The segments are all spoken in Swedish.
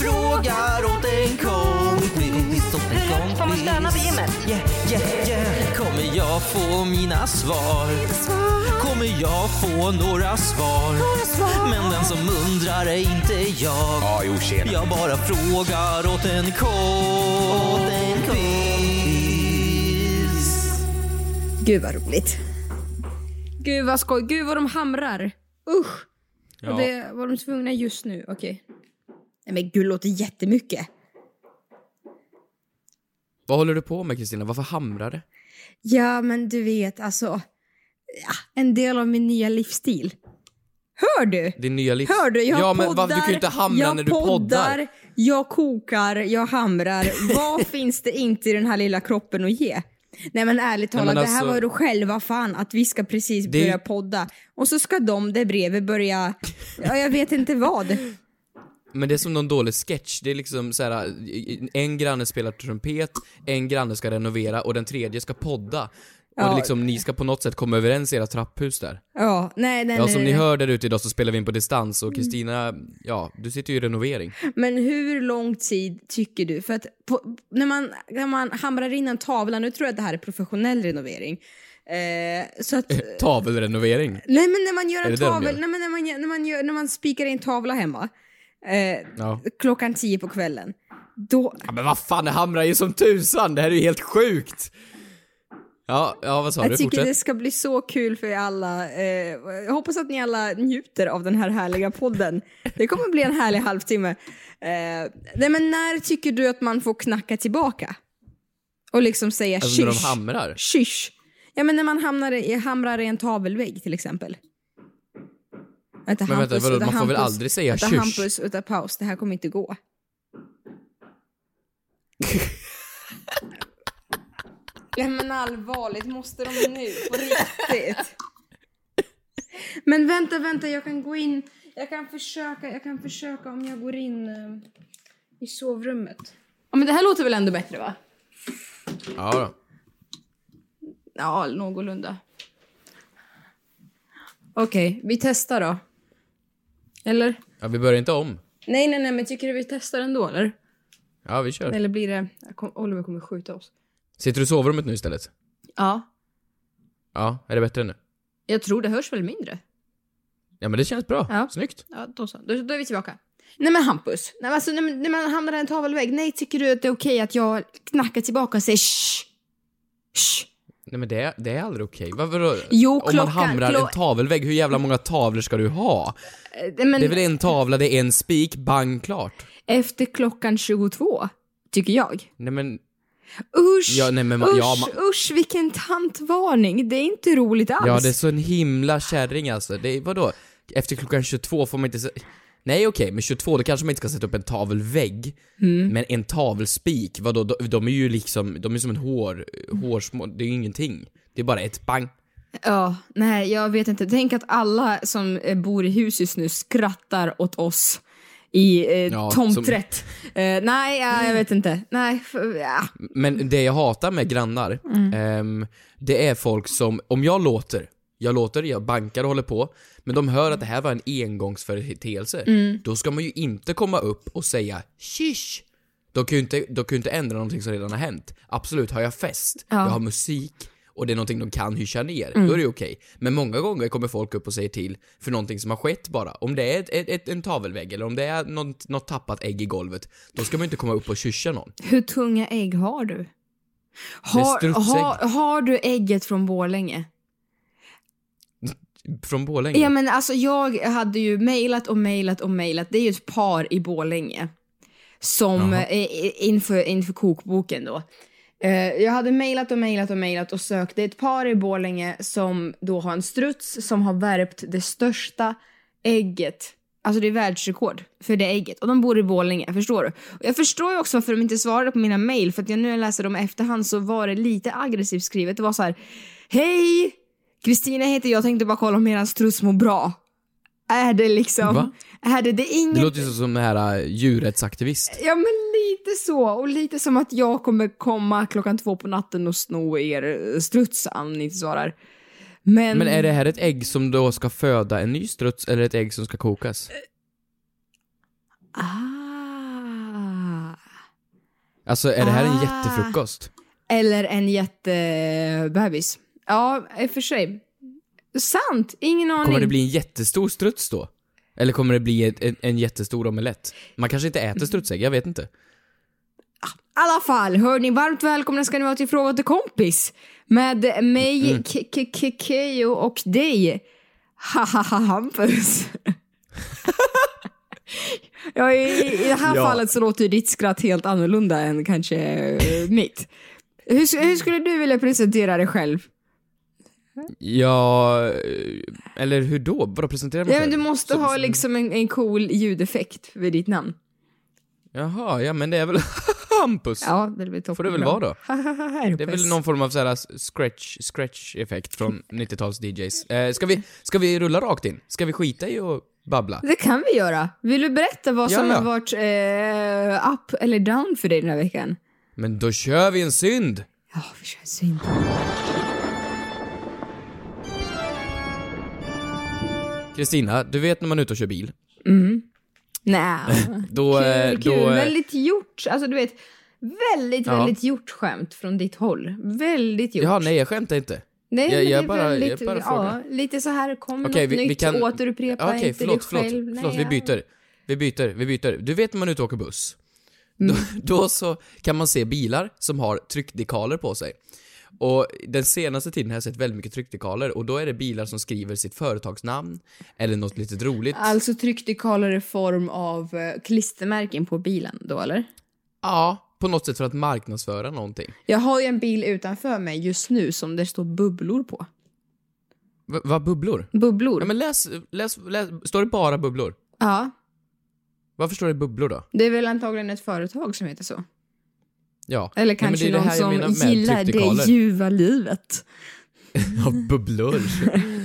Frågar åt en kompis. Åt en kompis. Får man stöna på gymmet? Yeah, yeah, yeah. Kommer jag få mina svar? Kommer jag få några svar? Men den som undrar är inte jag. Ja, jo, tjena. Jag bara frågar åt en kompis. Gud vad roligt. Gud vad skoj. Gud vad de hamrar. Usch. Och det var de tvungna just nu. Okej. Nej men gud, låter jättemycket. Vad håller du på med Kristina? Varför hamrar det? Ja men du vet alltså. Ja, en del av min nya livsstil. Hör du? Din nya livs... Hör du? Jag ja, men poddar, varför, du kan ju inte hamra när du poddar. Jag kokar, jag hamrar. Vad finns det inte i den här lilla kroppen att ge? Nej men ärligt Nej, talat, men det här alltså- var ju då själva fan att vi ska precis Det börja podda. Och så ska de där bredvid börja, ja jag vet inte vad. Men det är som någon dålig sketch. Det är liksom så här, en granne spelar trumpet, en granne ska renovera och den tredje ska podda. Och Ja. liksom, ni ska på något sätt komma överens i era trapphus där. Ja, nej nej Ja, som nej. ni hör där ute idag så spelar vi in på distans och Kristina, ja, du sitter ju i renovering. Men hur lång tid tycker du? För att på, när, man, när man hamrar in en tavla, nu tror jag att det här är professionell renovering. Eh, så att, Tavelrenovering. nej men när man gör en tavel, nej men när man, när man, gör, när man spikar in tavla hemma. Eh, Ja. klockan tio på kvällen. Då, ja. Men vad fan, det hamrar ju som tusan! Det här är ju helt sjukt! Ja, ja vad sa jag du? tycker Fortsätt. det ska bli så kul för er alla. Eh, jag hoppas att ni alla njuter av den här härliga podden. Det kommer bli en härlig halvtimme. Eh, nej men när tycker du att man får knacka tillbaka? Och liksom säga Alltså när de kysch. hamrar? Kysch. Ja men när man hamnar i, hamrar i en tavelvägg till exempel. Vänta, Men vänta, vadå, man får väl aldrig säga vänta, kysch? Hampus, vänta, paus. Det här kommer inte gå. ja men allvarligt, måste de nu? På riktigt? Men vänta, vänta, jag kan gå in. Jag kan försöka, jag kan försöka om jag går in eh, i sovrummet. Ja men det här låter väl ändå bättre va? Ja då. Ja, någorlunda. Okej, vi testar då. Eller? Ja, vi börjar inte om. Nej, nej, nej, men tycker du vi testar ändå eller? Ja, vi kör. Eller blir det... kom- Oliver kommer skjuta oss. Sitter du i sovrummet nu istället? Ja. Ja, är det bättre nu? Jag tror det hörs väl mindre. Ja men det känns bra. Ja. Snyggt. Ja, då så. Då, då är vi tillbaka. Nej men Hampus, nej, alltså, när, man- när man hamnar i en tavelvägg, nej tycker du att det är okej att jag knackar tillbaka och säger shh? Shh? Nej men det är, det är aldrig okej. Vadå? Jo, Om man klockan- hamrar en tavelvägg, hur jävla många tavlor ska du ha? Eh, Men Det är väl en tavla, det är en spik, bang, klart. efter klockan 22, tycker jag. Nej men, Usch, Ja, nej, men man- usch, ja, man- usch vilken tantvarning. Det är inte roligt alls. ja det är så en himla kärring alltså. Det är, vadå? Efter klockan 22 får man inte se... Nej okej, men 22 då kanske man inte ska sätta upp en tavelvägg. Mm. Men en tavelspik, vadå? De, de är ju liksom, de är som en hår, hårsmå, det är ju ingenting. Det är bara ett bang. Ja, nej jag vet inte. Tänk att alla som eh, bor i hus just nu skrattar åt oss i eh, Ja, tomträtt. Eh, nej, ja, jag vet inte. Nej, för, ja. Men det jag hatar med grannar, Mm. ehm, det är folk som, om jag låter, jag låter, jag bankar och håller på, men de hör att det här var en engångsföreteelse, Mm. då ska man ju inte komma upp och säga shish. De kan ju inte, de kan inte ändra någonting som redan har hänt. Absolut, har jag fest, Ja. jag har musik, och det är någonting de kan hyscha ner, Mm. då är det okej. Men många gånger kommer folk upp och säger till för någonting som har skett bara. Om det är ett, ett, ett, en tavelvägg eller om det är något, något tappat ägg i golvet, då ska man ju inte komma upp och kyscha någon. Hur tunga ägg har du? Har, har, har du ägget från Borlänge? Från Borlänge? Ja men alltså jag hade ju mejlat och mejlat och mejlat. Det är ju ett par i Borlänge. Som Jaha. eh, inför, inför kokboken då. Eh, jag hade mejlat och mejlat och mejlat och sökt. Det är ett par i Borlänge som då har en struts som har värpt det största ägget Alltså det är världsrekord för det ägget. Och de bor i Borlänge, förstår du? Och jag förstår ju också varför de inte svarade på mina mail, för att jag nu när jag läser dem efterhand så var det lite aggressivt skrivet. Det var så här: Hej! Kristina heter jag, tänkte bara kolla om eran struts mår bra. Är det liksom... Va? Är det, det är inget... Det låter ju som den här äh, djurrättsaktivist. Ja men lite så, och lite som att jag kommer komma klockan två på natten och sno er eh, struts om ni inte svarar. Men... Men är det här ett ägg som då ska föda en ny struts eller ett ägg som ska kokas? Ah. Alltså är det här en Ah. jättefrukost? Eller en jättebebis. Ja, i och för sig. Sant, ingen aning. Kommer det bli en jättestor struts då? Eller kommer det bli en, en jättestor omelett? Man kanske inte äter strutsägg, jag vet inte. I alla fall, hörni, varmt välkomna ska ni vara till Fråga till kompis. Med mig, Mm. Keyyo och dig, hahaha Hampus. ja, i, I det här Ja. fallet så låter ditt skratt helt annorlunda än kanske eh, mitt. Hur, hur skulle du vilja presentera dig själv? Ja, eh, eller hur då? Vadå presentera mig Ja, men du måste Så- ha liksom en, en cool ljudeffekt för ditt namn. Jaha, ja men det är väl Hampus? Ja, det blir toppen. Får det väl vara då? Det är väl någon form av såhär scratch, scratch-effekt från 90-tals DJs. Eh, ska, vi, ska vi rulla rakt in? Ska vi skita i och babbla? Det kan vi göra. Vill du berätta vad som ja. har varit eh, up eller down för dig den här veckan? Men då kör vi en synd! Ja, vi kör synd. Kristina, du vet när man är ute och kör bil? Nej. Då, eh, kul, kul. då, eh, Väldigt gjort. Alltså du vet, väldigt, Ja. väldigt gjort skämt från ditt håll. Väldigt gjort. Ja, nej jag skämtar inte. Nej, jag- jag bara- jag väldigt, bara ja, frågar. lite så här, kom Okej, något vi, vi nytt, kan... återupprepa Okej, inte förlåt, dig förlåt, själv. förlåt, vi Nej, byter. Vi byter, vi byter. Du vet när man är ute och åker buss? Mm. Då, då så kan man se bilar som har tryckdekaler på sig. Och den senaste tiden har jag sett väldigt mycket tryckdekaler och då är det bilar som skriver sitt företagsnamn eller något litet roligt. Alltså tryckdekaler i form av eh, klistermärken på bilen då eller? Ja, på något sätt för att marknadsföra någonting. Jag har ju en bil utanför mig just nu som det står bubblor på. V- vad bubblor? Bubblor? Ja men läs, läs, läs, står det bara bubblor? Ja, Varför står det bubblor då? det är väl antagligen ett företag som heter så. Ja. Eller Nej, kanske det någon som med gillar det ljuva livet. Ja, bubblor.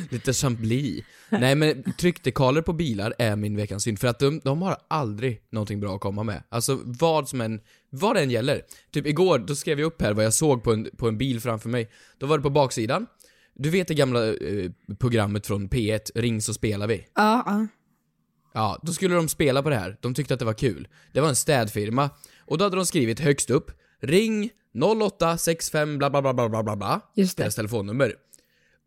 Lite chablis. Nej men tryckdekaler på bilar är min veckans synd för att de, de har aldrig någonting bra att komma med. Alltså vad som än, vad det än gäller. Typ igår, då skrev jag upp här vad jag såg på en, på en bil framför mig. Då var det på baksidan. Du vet det gamla eh, programmet från P1, Ring så spelar vi. Ja, ja. Ja, då skulle de spela på det här. De tyckte att det var kul. Det var en städfirma. Och då hade de skrivit högst upp, ring 0865 bla bla bla bla bla bla bla. Just det. Deras telefonnummer.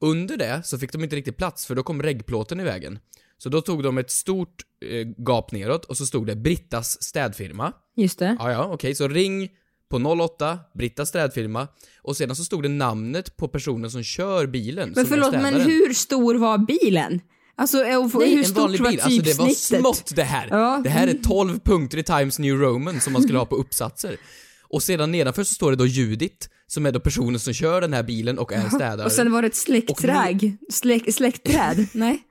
Under det så fick de inte riktigt plats för då kom reggplåten i vägen. Så då tog de ett stort eh, gap neråt och så stod det Brittas städfirma. Just det. Ja, ja, okej, så ring på 08, Brittas städfirma. Och sedan så stod det namnet på personen som kör bilen. Men förlåt, men hur stor var bilen? Alltså, och Nej, hur en stort var bil. Alltså det var smått det här. Ja. Det här är 12 punkter i Times New Roman som man skulle ha på uppsatser. Och sedan nedanför så står det då Judit, som är då personen som kör den här bilen och är städare. Och sen var det ett släktträd. Släk, släktträd? Nej?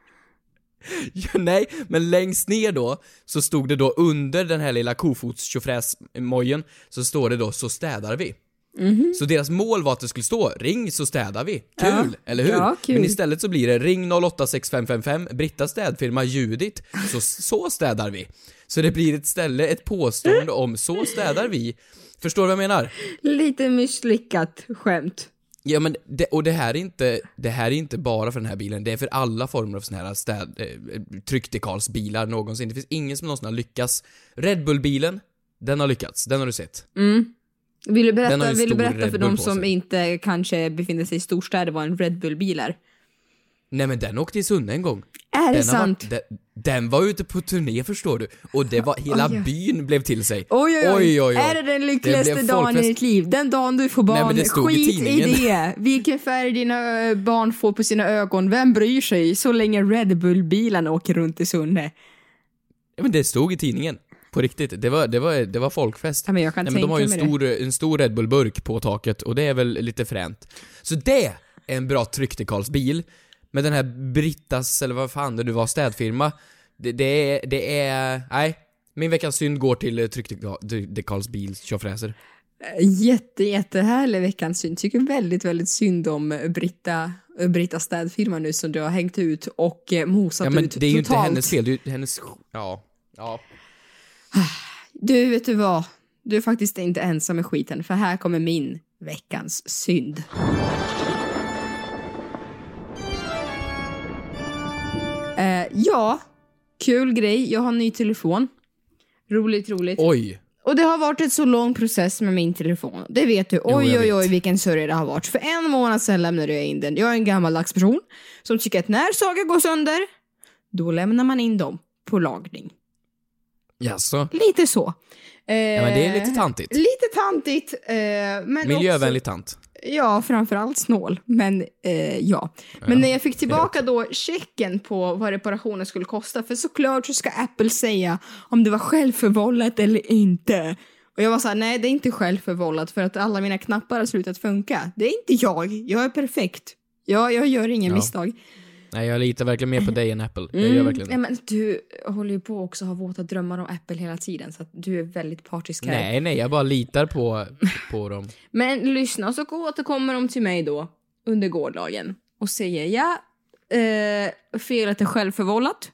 Ja, nej, men längst ner då så stod det då under den här lilla kofots mojen så står det då så städar vi. Mhm. Så deras mål var att det skulle stå ring så städar vi. Kul, Ja. eller hur? Ja, kul. Men istället så blir det ring 086555 Britta städfirma Judit, så, så städar vi. Så det blir ett ställe, ett påstående om så städar vi. Förstår du vad jag menar? Lite misslyckat skämt. Ja men, det, och det här är inte, det här är inte bara för den här bilen, det är för alla former av såna här städ, eh, tryckdekalsbilar någonsin. Det finns ingen som någonsin har lyckats. Red Bull-bilen, den har lyckats, den har du sett. Vill du berätta, vill du berätta för de som inte kanske befinner sig i storstäder vad en Red Bull-bil är? Nej men den åkte i Sunne en gång. Är det Den, sant? varit, den, den var ute på turné förstår du, och det var, hela Oj, byn blev till sig. Oj, oj, oj. oj. Är det den lyckligaste dagen i ditt liv? Den dagen du får barn? Nej, men det stod i Skit i tidningen. det! Vilken färg dina ö, barn får på sina ögon, vem bryr sig? Så länge Red Bull-bilen åker runt i Sunne. Ja, men det stod i tidningen. På riktigt. Det var, det var, det var folkfest. Ja, men jag kan Nej, men de har ju en stor, en stor Red Bull-burk på taket och det är väl lite fränt. Så det är en bra tryckdekalsbil. Men den här Brittas, eller vad fan det nu var, städfirma. det, det är, det är, nej. Min veckans synd går till eh, Tryckdekals bil tjofräser. Jätte, jättehärlig veckans synd. Tycker väldigt, väldigt synd om eh, Britta, eh, Britta städfirma nu som du har hängt ut och eh, mosat Ja men ut det är ju inte totalt. hennes fel, det är hennes, ja. Ja. Du, vet du vad? Du är faktiskt inte ensam med skiten, för här kommer min veckans synd. Eh, ja, kul grej. Jag har en ny telefon. Roligt, roligt. Oj. Och det har varit en så lång process med min telefon. Det vet du. Oj, jag oj, oj, vilken sörja det har varit. För en månad sedan lämnade jag in den. Jag är en gammaldags person som tycker att när saker går sönder, då lämnar man in dem på lagning. Jaså? Lite så. Eh, Ja men det är lite tantigt. Lite tantigt. Eh, men Miljövänlig också, tant. Ja, framförallt snål. Men eh, ja. Men när jag fick tillbaka då checken på vad reparationen skulle kosta, för såklart så ska Apple säga om det var självförvållat eller inte. Och jag var såhär, nej det är inte självförvållat för att alla mina knappar har slutat funka. Det är inte jag, jag är perfekt. Ja, jag gör ingen Ja. misstag. Nej jag litar verkligen mer på dig än Apple. Jag Mm. gör verkligen Nej, det. men du håller ju på också att ha våta drömmar om Apple hela tiden så att du är väldigt partisk här. Nej nej, jag bara litar på, på dem. Men lyssna, så återkommer de till mig då under gårdagen och säger ja, eh, felet är självförvållat.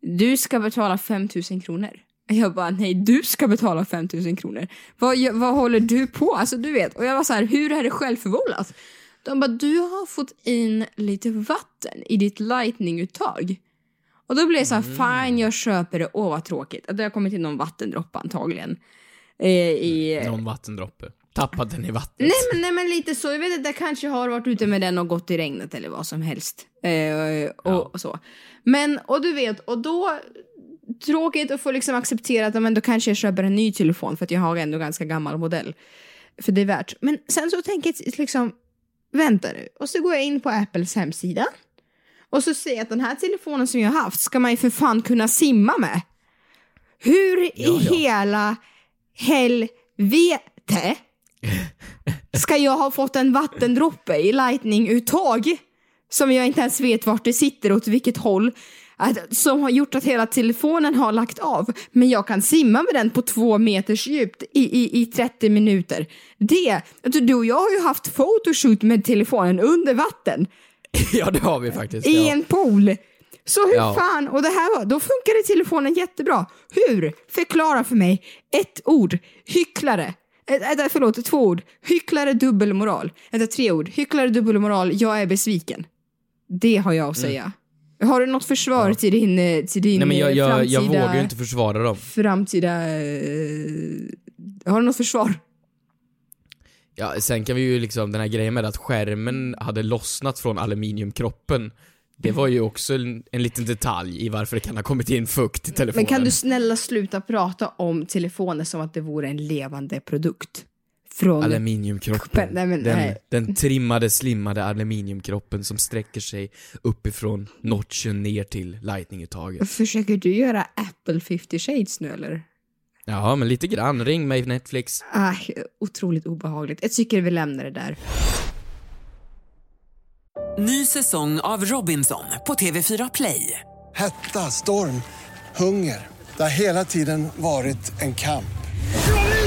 Du ska betala 5000 kronor. Jag bara, nej du ska betala 5000 kronor. Vad, vad håller du på? Alltså du vet. Och jag var så här, hur är det självförvållat? De bara, du har fått in lite vatten i ditt lightning-uttag. Och då blev jag så här, fine jag köper det, åh vad tråkigt. Att det har kommit in någon vattendroppe antagligen. Eh, i, Någon vattendroppe. Tappat den i vattnet. Nej men, nej men lite så, jag vet att jag kanske har varit ute med den och gått i regnet eller vad som helst. Eh, och, och så. Men, och du vet, och då tråkigt att få liksom acceptera att ja, men då kanske jag köper en ny telefon för att jag har ändå ganska gammal modell. För det är värt. Men sen så tänker jag liksom, vänta nu. Och så går jag in på Apples hemsida. Och så ser jag att den här telefonen som jag har haft ska man ju för fan kunna simma med. Hur i ja. hela helvete ska jag ha fått en vattendroppe i lightning-uttag som jag inte ens vet vart det sitter och åt vilket håll att, som har gjort att hela telefonen har lagt av men jag kan simma med den på två meters djupt i, i, i 30 minuter. Det, alltså, du och jag har ju haft photoshoot med telefonen under vatten ja det har vi faktiskt. i Ja. en pool. Så hur Ja. fan, och det här var, då funkade telefonen jättebra. Hur? Förklara för mig. Ett ord, hycklare. Äh, äh, förlåt, två ord. Hycklare, dubbelmoral. Eller tre ord. Hycklare, dubbelmoral, jag är besviken. Det har jag att säga. Har du något försvar till din, eh, till din. Nej men jag, eh, jag, framtida... jag vågar ju inte försvara dem. Framtida... eh, har du något försvar? Ja, sen kan vi ju liksom, den här grejen med att skärmen hade lossnat från aluminiumkroppen. Det var ju också en, en liten detalj i varför det kan ha kommit in fukt i telefonen. Men kan du snälla sluta prata om telefoner som att det vore en levande produkt? Från... Aluminiumkroppen. Nej, men den, nej. den trimmade, slimmade aluminiumkroppen som sträcker sig uppifrån notchen ner till lightninguttaget. Försöker du göra Apple 50 shades nu eller? Ja, men lite grann. Ring mig Netflix. Ah, otroligt obehagligt. Jag tycker vi lämnar det där. Ny säsong av Robinson på TV4 Play. Hetta, storm, hunger. Det har hela tiden varit en kamp.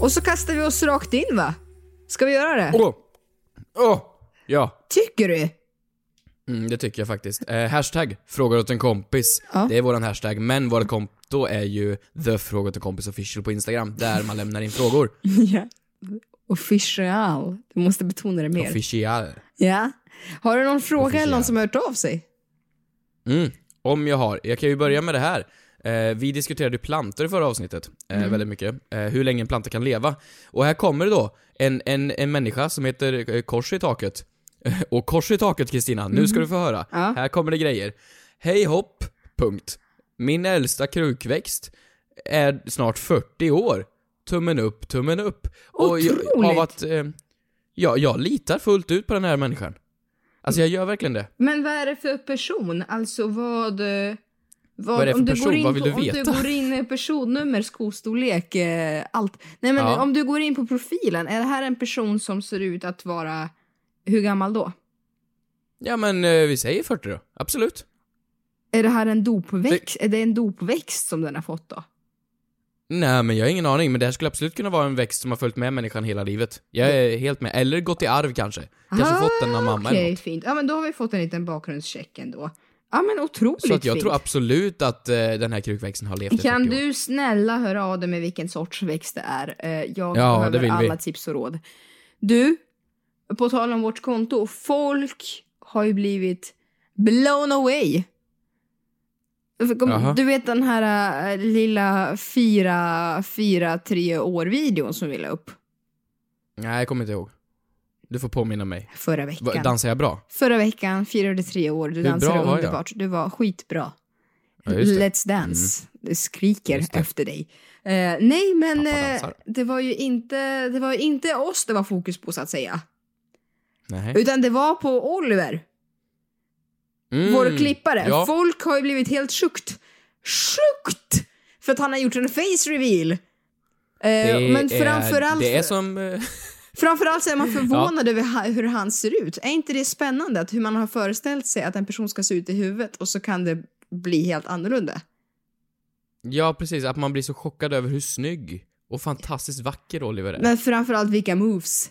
Och så kastar vi oss rakt in va? Ska vi göra det? Åh! Åh! Ja, Tycker du? mm, det tycker jag faktiskt. Eh, hashtag frågar åt en kompis. Ja. Det är våran hashtag, men vårt konto är ju the fråga åt en kompis official på Instagram, där man lämnar in frågor. ja. Official. Du måste betona det mer. Official. Ja. Har du någon fråga eller Officiell. någon som har hört av sig? Mm, om jag har. Jag kan ju börja med det här. Eh, vi diskuterade plantor i förra avsnittet, eh, Mm. väldigt mycket. Eh, hur länge en planta kan leva. Och här kommer det då en, en, en människa som heter eh, Kors i taket. Och kors i taket Kristina, nu ska du få höra. Ja. Här kommer det grejer. Hej hopp, punkt. Min äldsta krukväxt är snart 40 år. Tummen upp, tummen upp. Och jag, Otroligt. av att, eh, ja, jag litar fullt ut på den här människan. Alltså jag gör verkligen det. Men vad är det för person? Alltså vad... eh, Vad är det för om du person? går in Vad vill du Om veta? du går in personnummer, skostorlek, eh, allt. Nej men Ja. om du går in på profilen, är det här en person som ser ut att vara... Hur gammal då? Ja men eh, vi säger 40 då, absolut. Är det här en dopväxt? Är det en dopväxt som den har fått då? Nej men jag har ingen aning, men det här skulle absolut kunna vara en växt som har följt med människan hela livet. Jag är helt med. Eller gått i arv kanske. Kanske Ah, fått den av mamma Okej, något. fint. Ja men då har vi fått en liten bakgrundscheck ändå. Ja men otroligt Så att jag fint. tror absolut att eh, den här krukväxten har levt i Kan 40 år. du snälla höra av dig med vilken sorts växt det är? Eh, Jag Ja, det behöver vill vi. alla tips och råd. Du, på tal om vårt konto. Folk har ju blivit blown away. För kom- Jaha. Du vet den här äh, lilla fyra, fyra, tre år-videon som vi la upp Nej, jag kommer inte ihåg. Du får påminna mig. förra veckan. dansar jag bra? Förra veckan firade tre år. Du Hur dansade bra underbart. Du var skitbra. Ja. Mm. Let's Dance. Det skriker Just det. efter dig. Eh, nej, men dansar. det var ju inte, det var inte oss det var fokus på så att säga. Nej. Utan det var på Oliver, Mm, vår klippare. Ja. Folk har ju blivit helt sjukt. Sjukt! För att han har gjort en face reveal. Det men framförallt, Det är som... framförallt så är man förvånad över ha- hur han ser ut. Är inte det spännande att hur man har föreställt sig att en person ska se ut i huvudet och så kan det bli helt annorlunda? Ja, precis. Att man blir så chockad över hur snygg och fantastiskt vacker Oliver är. Men framförallt vilka moves.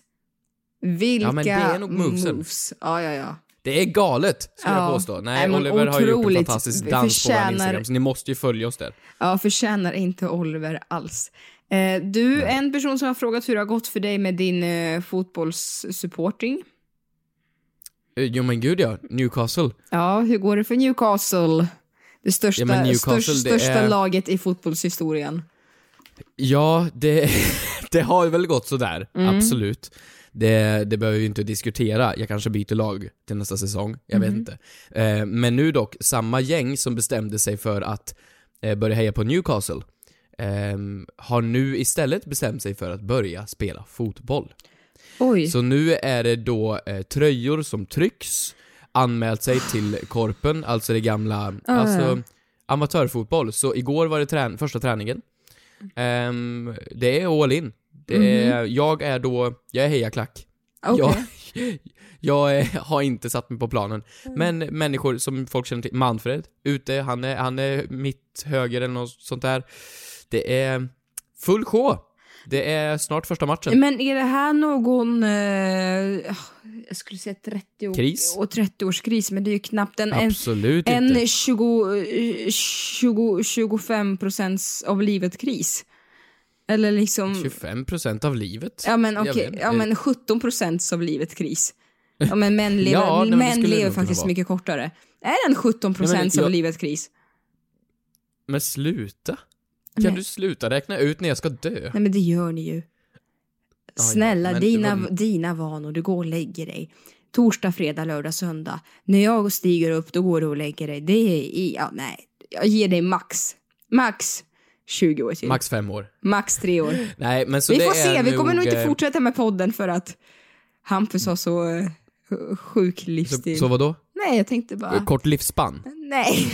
Vilka Ja, men det är nog movesen. moves. Ja, ja, ja. Det är galet, skulle Ja. jag påstå. Nej, Nej, Oliver har ju gjort en fantastisk dans på vår förtjänar- Instagram, så ni måste ju följa oss där. Ja, förtjänar inte Oliver alls. Eh, du, en person som har frågat hur det har gått för dig med din eh, fotbollssupporting. Eh, Jo men gud ja, Newcastle. Ja, hur går det för Newcastle? Det största, Ja, Newcastle, störst, det största är- laget i fotbollshistorien. Ja, det, det har väl gått sådär, Mm. absolut. Det, det behöver vi inte diskutera, jag kanske byter lag till nästa säsong, jag vet Mhm. inte. Eh, men nu dock, samma gäng som bestämde sig för att börja heja på Newcastle, ehm, har nu istället bestämt sig för att börja spela fotboll. Oj. Så nu är det då eh, tröjor som trycks, anmält sig till Korpen, alltså det gamla, Ah, alltså amatörfotboll. Så igår var det trän- första träningen. Ehm, det är all in. Det är, jag är då, jag är hejaklack. Okej. Jag, jag är, har inte satt mig på planen. Mm. Men människor som folk känner till, Manfred, ute, han är, han är mitt höger eller något sånt där. Det är full show. Det är snart första matchen. Men är det här någon, eh, jag skulle säga 30 år, Kris? och 30-årskris, men det är ju knappt en, en, Absolut inte. en 20, eh, 20, 25 procents av livet kris. Eller liksom, 25% av livet? ja men okej, vet. ja men 17 procents av livet kris. Ja men män lever, Ja, nej, män lever faktiskt mycket kortare. Är den 17 procent av livet kris? Men sluta. Kan Nej. du sluta räkna ut när jag ska dö? Nej men det gör ni ju. ja, Snälla, men- dina, men- dina vanor, du går och lägger dig. Torsdag, fredag, lördag, söndag. När jag stiger upp, då går du och lägger dig. Det är ja nej. Jag ger dig max. Max 20 år till. Max fem år. Max tre år. Nej, men så vi det får se, vi kommer nog inte eh, fortsätta med podden för att Hampus har så uh, sjuk Så, livsstil. så vadå? Nej, jag tänkte bara... Kort livsspann? Nej.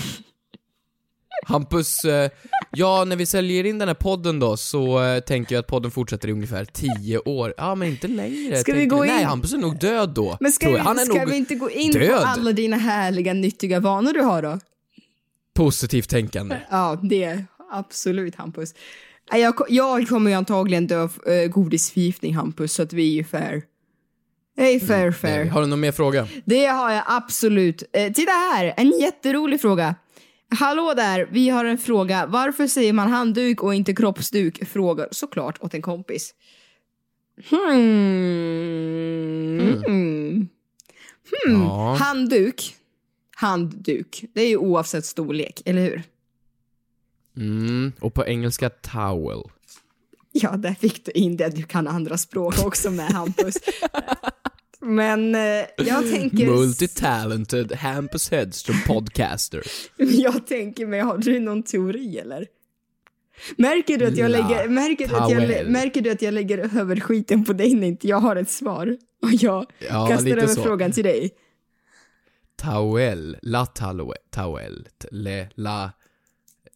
Hampus, eh, ja när vi säljer in den här podden då så eh, tänker jag att podden fortsätter i ungefär 10 år. Ja men inte längre. Ska vi tänker gå jag. Nej, in- Hampus är nog död då. Men ska, tror vi, jag. Han är ska nog vi inte gå in död. på alla dina härliga, nyttiga vanor du har då? positivt tänkande. Ja, det är absolut Hampus. Nej, Jag, jag kommer ju antagligen dö av äh, godisförgiftning Hampus, så att vi är ju fair. Hej fair fair. Har du någon mer fråga? Det har jag absolut. Eh, titta här, en jätterolig fråga. Hallå där, vi har en fråga. Varför säger man handduk och inte kroppsduk? Frågar såklart åt en kompis. Hmm. Hmm. Hmm. Ja. Handduk. Handduk. Det är ju oavsett storlek, eller hur? Mm, och på engelska towel. Ja, där fick du in det. Du kan andra språk också med Hampus. Men eh, jag tänker... Multitalented Hampus Hedström podcaster. Jag tänker mig, har du någon teori eller? Märker du att jag lägger, märker du att jag, märker du att jag lägger över skiten på dig när inte jag har ett svar? Och jag Ja, kastar över så. frågan till dig. Towel, la towel, towel, t- le, la,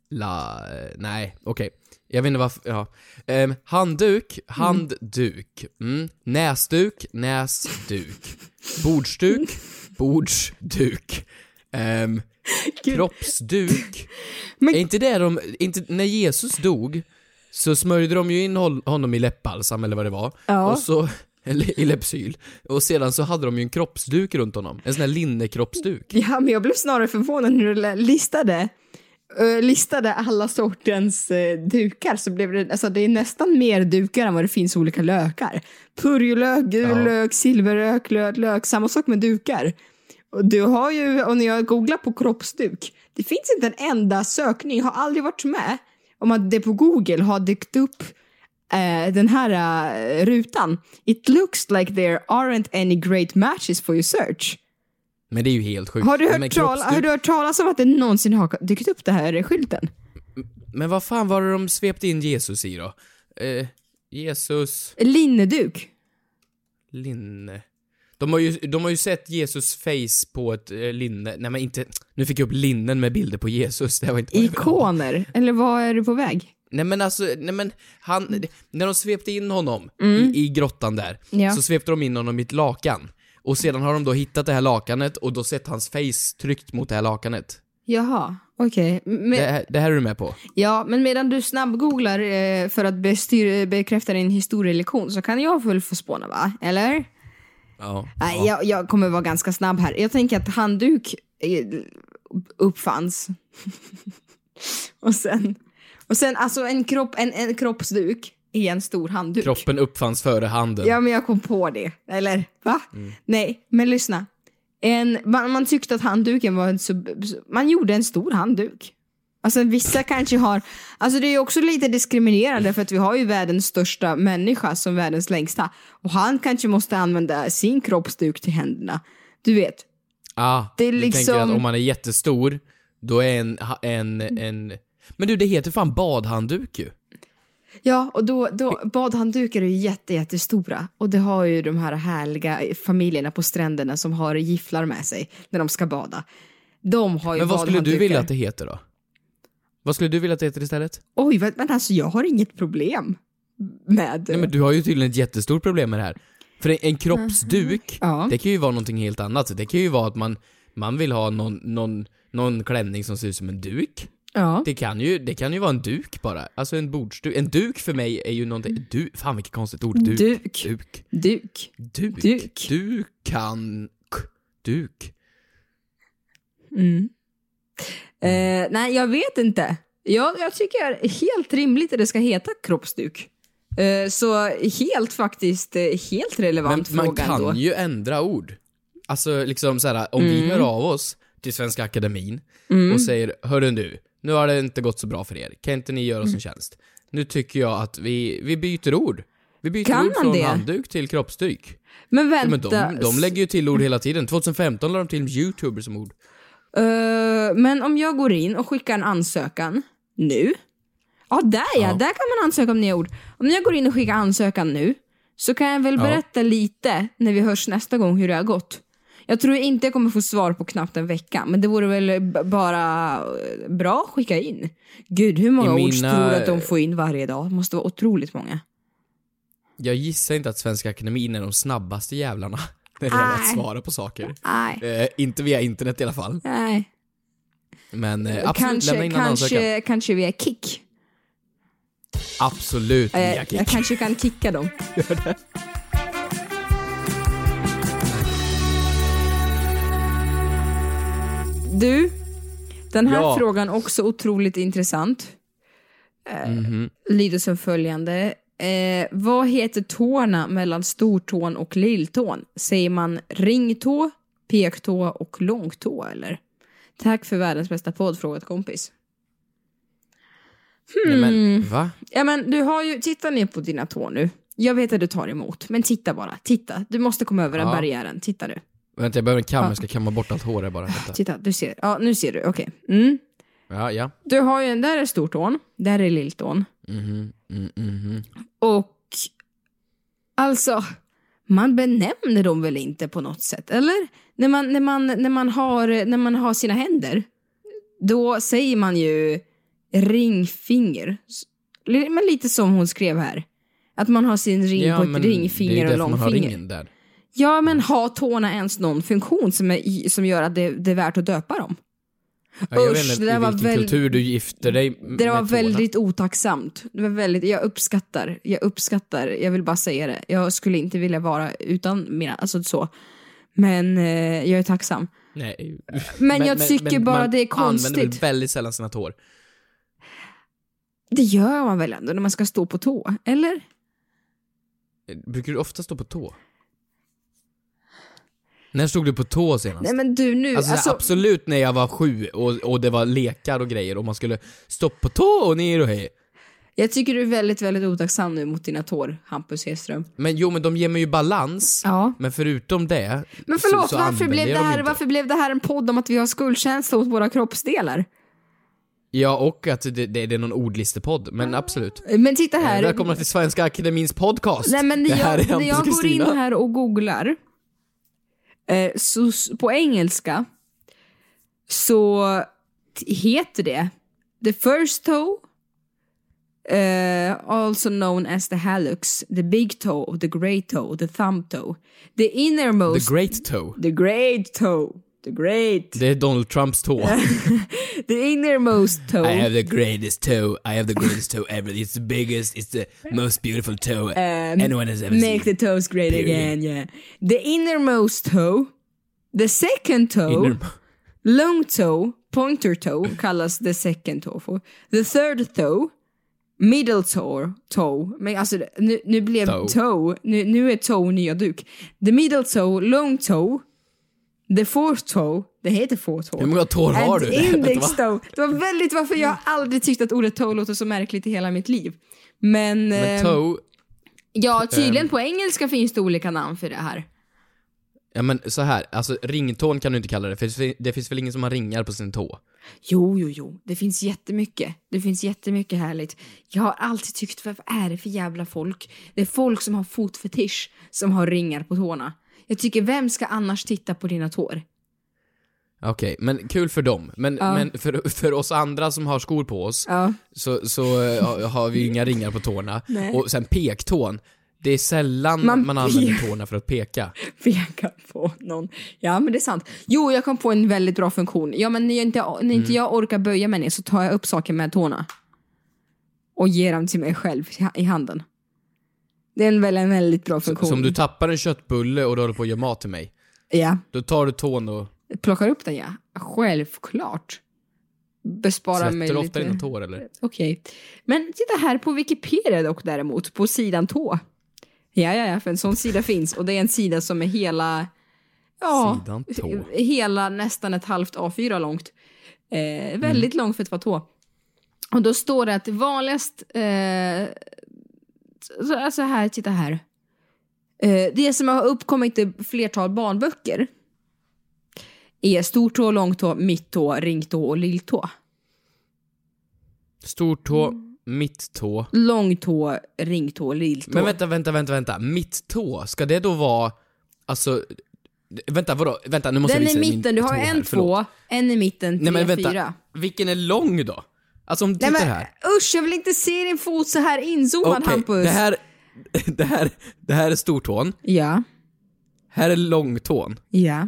la, eh, nej, okej. Jag vet inte varför, ja. Ehm, handduk, handduk. Mm. Näsduk, näsduk. Bordsduk, bordsduk. Ehm, kroppsduk. Men- Är inte det de, inte, när Jesus dog så smörjde de ju in hon- honom i läppbalsam eller vad det var. Ja. Och så, eller i Lypsyl. Och sedan så hade de ju en kroppsduk runt honom. En sån här linnekroppsduk. Ja, men jag blev snarare förvånad när du listade listade alla sortens uh, dukar så blev det, alltså det är nästan mer dukar än vad det finns olika lökar. Purjolök, gul Ja. lök, silverlök, lök, lök, samma sak med dukar. Och du har ju, och när jag googlar på kroppsduk, det finns inte en enda sökning, har aldrig varit med, om att det på Google har dykt upp eh, den här eh, rutan. It looks like there aren't any great matches for your search. Men det är ju helt sjukt. Har du, hört tal- kroppsduk- har du hört talas om att det någonsin har dykt upp det här skylten? men vad fan var det de svepte in Jesus i då? Eh, Jesus, Linneduk. linne. De har, ju, de har ju sett Jesus face på ett eh, linne, nej men inte, nu fick jag upp linnen med bilder på Jesus, det var inte. Ikoner. Eller vad är du på väg? Nej men alltså, nej men han, när de svepte in honom Mm. i, i grottan där, Ja. så svepte de in honom i ett lakan. Och sedan har de då hittat det här lakanet och då sett hans face tryckt mot det här lakanet. Jaha, okej. Men- Det, här- det här är du med på? Ja, men medan du snabbgooglar eh, för att bestyr, bekräfta din historielektion så kan jag väl få spåna va? Eller? Ja. Nej, jag, jag kommer vara ganska snabb här. Jag tänker att handduk eh, uppfanns. och sen, och sen alltså en, kropp, en, en kroppsduk i en stor handduk. Kroppen uppfanns före handen. Ja, men jag kom på det. Eller va? Nej, men lyssna. En, man, man tyckte att handduken var en sub, Man gjorde en stor handduk. Alltså vissa kanske har... Alltså det är ju också lite diskriminerande för att vi har ju världens största människa som världens längsta. Och han kanske måste använda sin kroppsduk till händerna. Du vet. Ah, Det är du tänker liksom- att om man är jättestor, då är en, en, en... Men du, det heter fan badhandduk ju. Ja, och då, då badhanddukar är ju jätte, jättestora. Och det har ju de här härliga familjerna på stränderna som har gifflar med sig när de ska bada. De har ju Men vad skulle du vilja att det heter då? Vad skulle du vilja att det heter istället? Oj, men alltså jag har inget problem med... Nej men du har ju tydligen ett jättestort problem med det här. För en, en kroppsduk, Ja. det kan ju vara någonting helt annat. Det kan ju vara att man, man vill ha någon, någon, någon klänning som ser ut som en duk. Ja. Det kan ju, det kan ju vara en duk bara. Alltså en bordsduk. En duk för mig är ju någonting, du, fan vilket konstigt ord. Duk. Duk. Duk. Duk. Duk. Duk. Du kan... Duk. Mm. Eh, nej, jag vet inte. Jag, jag tycker helt rimligt att det ska heta kroppsduk. Eh, så helt faktiskt, eh, helt Men relevant man fråga kan ändå. ju ändra ord. Alltså liksom såhär, om vi Mm. hör av oss till Svenska Akademin Mm. och säger Hörru du, nu har det inte gått så bra för er. Kan inte ni göra oss Mm. en tjänst? Nu tycker jag att vi, vi byter ord. Vi byter Kan ord från det? handduk till kroppsduk. Men Ja, vänta. men de, de lägger ju till ord hela tiden. 2015 lade de till youtuber som ord. Eh, men om jag går in och skickar en ansökan nu. Ja, där ja. Ja. Där kan man ansöka om nya ord. Om jag går in och skickar ansökan nu så kan jag väl Ja. berätta lite när vi hörs nästa gång hur det har gått. Jag tror inte jag kommer få svar på knappt en vecka, men det vore väl b- bara eh, bra att skicka in. Gud, hur många I ord mina- tror du att de får in varje dag? Det måste vara otroligt många. Jag gissar inte att Svenska Akademin är de snabbaste jävlarna när det gäller att Nej. svara på saker. Nej. Eh, inte via internet i alla fall. Nej. Men eh, absolut, lämna Kanske, in en ansökan. kanske, kanske via kick. Absolut Eh, via kick. jag kanske kan kicka dem. Du, den här Ja. frågan också otroligt intressant. Eh, Mhm. Lyder som följande. Eh, vad heter tårna mellan stortån och lilltån? Säger man ringtå, Pektå och långtå eller? Tack för världens bästa podd, frågat kompis. Nej, men, va? Ja men du har ju, titta ner på dina tår nu. Jag vet att du tar emot, men titta bara. Titta, du måste komma över den Ja. barriären. Titta nu. Vänta jag behöver en kam, Ja. jag ska kamma bort allt hår här bara. Vänta. Titta, du ser. Ja, nu ser du. Okej. Mm. Ja, ja. Du har ju där är stortån, där är lilltån. Mhm, mm, mhm. Och alltså, man benämner dem väl inte på något sätt, eller? När man, när man, när man, har, när man har sina händer, då säger man ju ringfinger. Men lite som hon skrev här. Att man har sin ring Ja, på ett ringfinger och långfinger. Ja, men har tårna ens någon funktion som, är, som gör att det, det är värt att döpa dem? Ja, jag Usch, vet inte det i var vilken väl- kultur du gifter dig Det med var tårna. väldigt otacksamt. Det var väldigt, jag uppskattar, jag uppskattar, jag vill bara säga det. Jag skulle inte vilja vara utan mina, alltså så. Men eh, jag är tacksam. Nej. Men jag tycker bara man det är använder konstigt. väl väldigt sällan sina tår. Det gör man väl ändå när man ska stå på tå, eller? Brukar du ofta stå på tå? När stod du på tå senast? Nej men du nu, Alltså, alltså, absolut när jag var sju och, och det var lekar och grejer och man skulle stå på tå och ner och hej. jag tycker du är väldigt, väldigt otacksam nu mot dina tår, Hampus Hedström. Men jo men de ger mig ju balans. Ja. Men förutom det Men förlåt, så, så varför, blev det här, varför blev det här en podd om att vi har skuldkänsla åt våra kroppsdelar? Ja och att det, det, det är någon ordlistepodd, men absolut. Men titta här. Eh, Välkomna till Svenska Akademins podcast. Nej men när här jag, är när jag går in här och googlar, eh, så på engelska så heter det the first toe, eh, also known as the hallux, the big toe, the great toe, the thumb toe, the innermost, The Great Toe. the great toe, the great, Det är Donald Trumps tå. the innermost toe. I have the greatest toe, I have the greatest toe ever. It's the biggest, it's the most beautiful toe anyone has ever Um, Make seen. the toes great Period. again, yeah. The innermost toe, the second toe, Inner- long toe, pointer toe kallas the second toe för. The third toe, middle toe, toe. Men alltså nu, nu blev Toe. toe, nu, nu är toe nya duk. The middle toe, long toe, the fourth toe, det heter fourth toe. Hur många tår har du? index toe. Det var väldigt varför jag aldrig tyckt att ordet toe låter så märkligt i hela mitt liv. Men, Men ehm, toe, Ja, tydligen Ehm. på engelska finns det olika namn för det här. ja men så här, alltså ringtån kan du inte kalla det, för det finns väl ingen som har ringar på sin tå? Jo, jo, jo. Det finns jättemycket. Det finns jättemycket härligt. Jag har alltid tyckt, vad är det för jävla folk? Det är folk som har fotfetisch som har ringar på tårna. Jag tycker, vem ska annars titta på dina tår? Okej, men kul för dem. Men, Ja. men för, för oss andra som har skor på oss, Ja. så, så eh, har vi ju inga ringar på tårna. Nej. Och sen pektån, det är sällan Man man, använder tårna för att peka. Peka på någon. Ja, men det är sant. Jo, jag kom på en väldigt bra funktion. Ja, men när, jag inte, när inte Mm. jag orkar böja mig ner så tar jag upp saker med tårna. Och ger dem till mig själv i handen. Det är en, väl en väldigt bra funktion. Så om du tappar en köttbulle och du håller på att göra mat till mig, Ja. då tar du tån och Plockar upp den ja. Självklart. Bespara mig svettar lite. ofta dina tår eller? Okej. Men titta här på Wikipedia dock däremot, på sidan tå. Ja, ja, ja, för en sån sida finns och det är en sida som är hela... Ja, Sidan tå. hela nästan ett halvt A4 långt. Eh, väldigt långt för att vara tå. Och då står det att vanligast... Eh, så, alltså här, titta här. Eh, det som har uppkommit i flertal barnböcker är stortå, långtå, mittå, ringtå och lilltå. Stortå, Mm. mitttå. Långtå, ringtå, lilltå. Men vänta, vänta, vänta, vänta. Mitttå, ska det då vara, alltså, vänta vadå? Vänta, nu måste Den jag i visa min mitten, du har tå här, en förlåt. två, en i mitten, tre, Nej men vänta, fyra. vilken är lång då? Alltså om du tittar men här. usch, jag vill inte se din fot så här inzoomad Okej, Hampus. det här, det här, det här är stortån. Ja, Här är långtån. ja.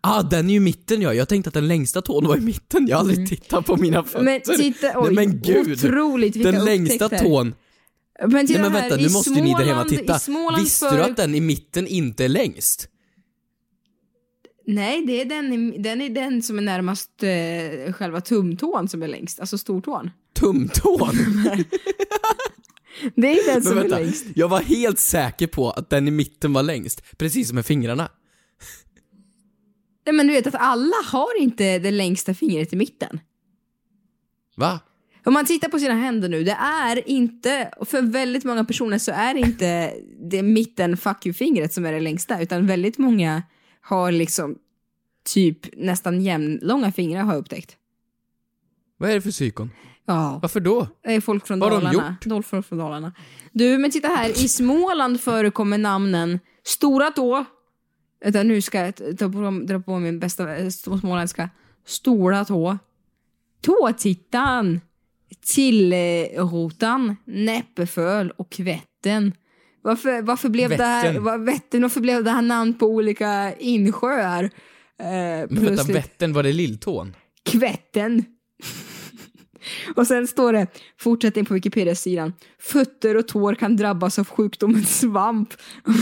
Ah, den är ju i mitten ja. Jag tänkte att den längsta tån var i mitten. Jag har aldrig tittat på mina fötter. Mm. Men titta, oj, Nej men gud. otroligt vilka Den längsta upptäckter. tån. Men Nej men här, vänta, i nu måste ju ni där hemma Småland- titta. Småland Visste för... du att den i mitten inte är längst? Nej, det är den, den är den som är närmast eh, själva tumtån som är längst, alltså stortån. Tumtån? Det är den Men som är vänta, längst. jag var helt säker på att den i mitten var längst. Precis som med fingrarna. Nej men du vet att alla har inte det längsta fingret i mitten. Va? Om man tittar på sina händer nu, det är inte, för väldigt många personer så är det inte det mitten fuck you-fingret som är det längsta, utan väldigt många har liksom typ nästan jämnlånga fingrar har jag upptäckt. Vad är det för psykon? Ja. Varför då? Det är folk från Vad har de Dalarna. Folk från, från Dalarna. Du, men titta här. I Småland förekommer namnen Stora tå. Vänta, nu ska jag ta på, dra på min bästa eh, småländska. Stora tå. Tåtittan. Tillrotan. Näppeföl och kvätten. Varför, varför, blev det här, Vättern. var, vätten, varför blev det här namn på olika insjöar? Eh, Men vänta? Vättern, var det lilltån? Kvätten. och sen står det, fortsättning på Wikipedia-sidan, fötter och tår kan drabbas av sjukdomen svamp.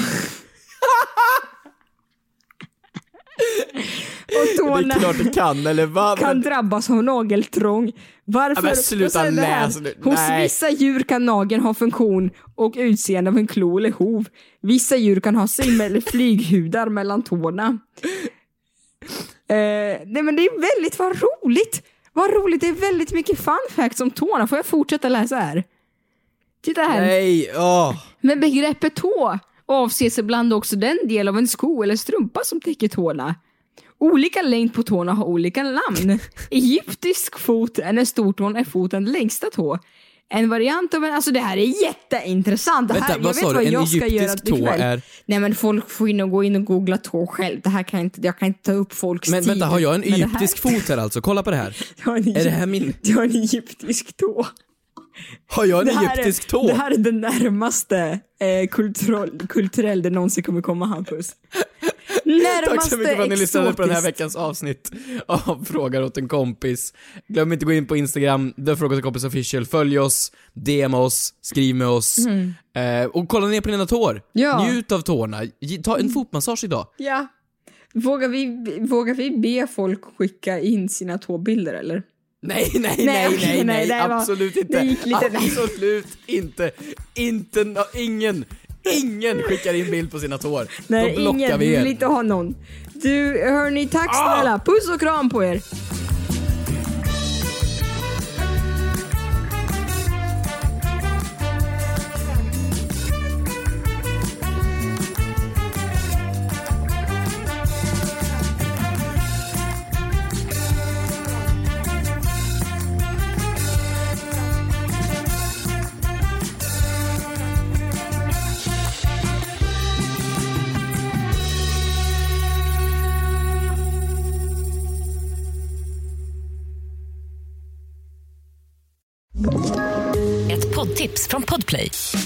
och tårna det kan, eller vad? kan drabbas av nageltrång. Varför? Ja, men sluta läs nu. Hos vissa djur kan nageln ha funktion och utseende av en klo eller hov. Vissa djur kan ha sim eller flyghudar mellan tårna. Eh, nej men det är väldigt, vad roligt! Vad roligt, det är väldigt mycket fun facts om tårna. Får jag fortsätta läsa här? Titta här. Nej, åh. Med begreppet tå avses ibland också den del av en sko eller strumpa som täcker tårna. Olika längd på tårna har olika namn. Egyptisk fot är när stortån är fotens längsta tå. En variant av en, alltså det här är jätteintressant. Det här, Vänta, jag vad vet sa du? vad En jag ska egyptisk göra tå är- Nej men folk får in och gå in och googla tå själv. Det här kan jag inte, jag kan inte ta upp folks Men tid. vänta, har jag en det här. egyptisk fot här alltså? Kolla på det här. Jag har en Är det här min... Jag har en egyptisk tå. Har jag en egyptisk tå? det här är det närmaste eh, kulturell, kulturell det någonsin kommer komma Hampus. Närmaste Tack så mycket för att ni lyssnade på den här veckans avsnitt av Frågar åt en kompis. Glöm inte att gå in på Instagram, åt en kompis official. Följ oss, DM oss, skriv med oss. Eh, och kolla ner på dina tår. Mm. Ja. Njut av tårna. Ta en fotmassage idag. Ja. Vågar vi, vågar vi be folk skicka in sina tåbilder eller? Nej, nej, Nej, nej, nej, nej, nej, var- absolut det inte. lite- Absolut inte. Inte, nå- ingen, ingen skickar in bild på sina tår. Nej, Då blockar ingen vi vill er. inte ha någon. Du, hörni, tack Ah! snälla. Puss och kram på er.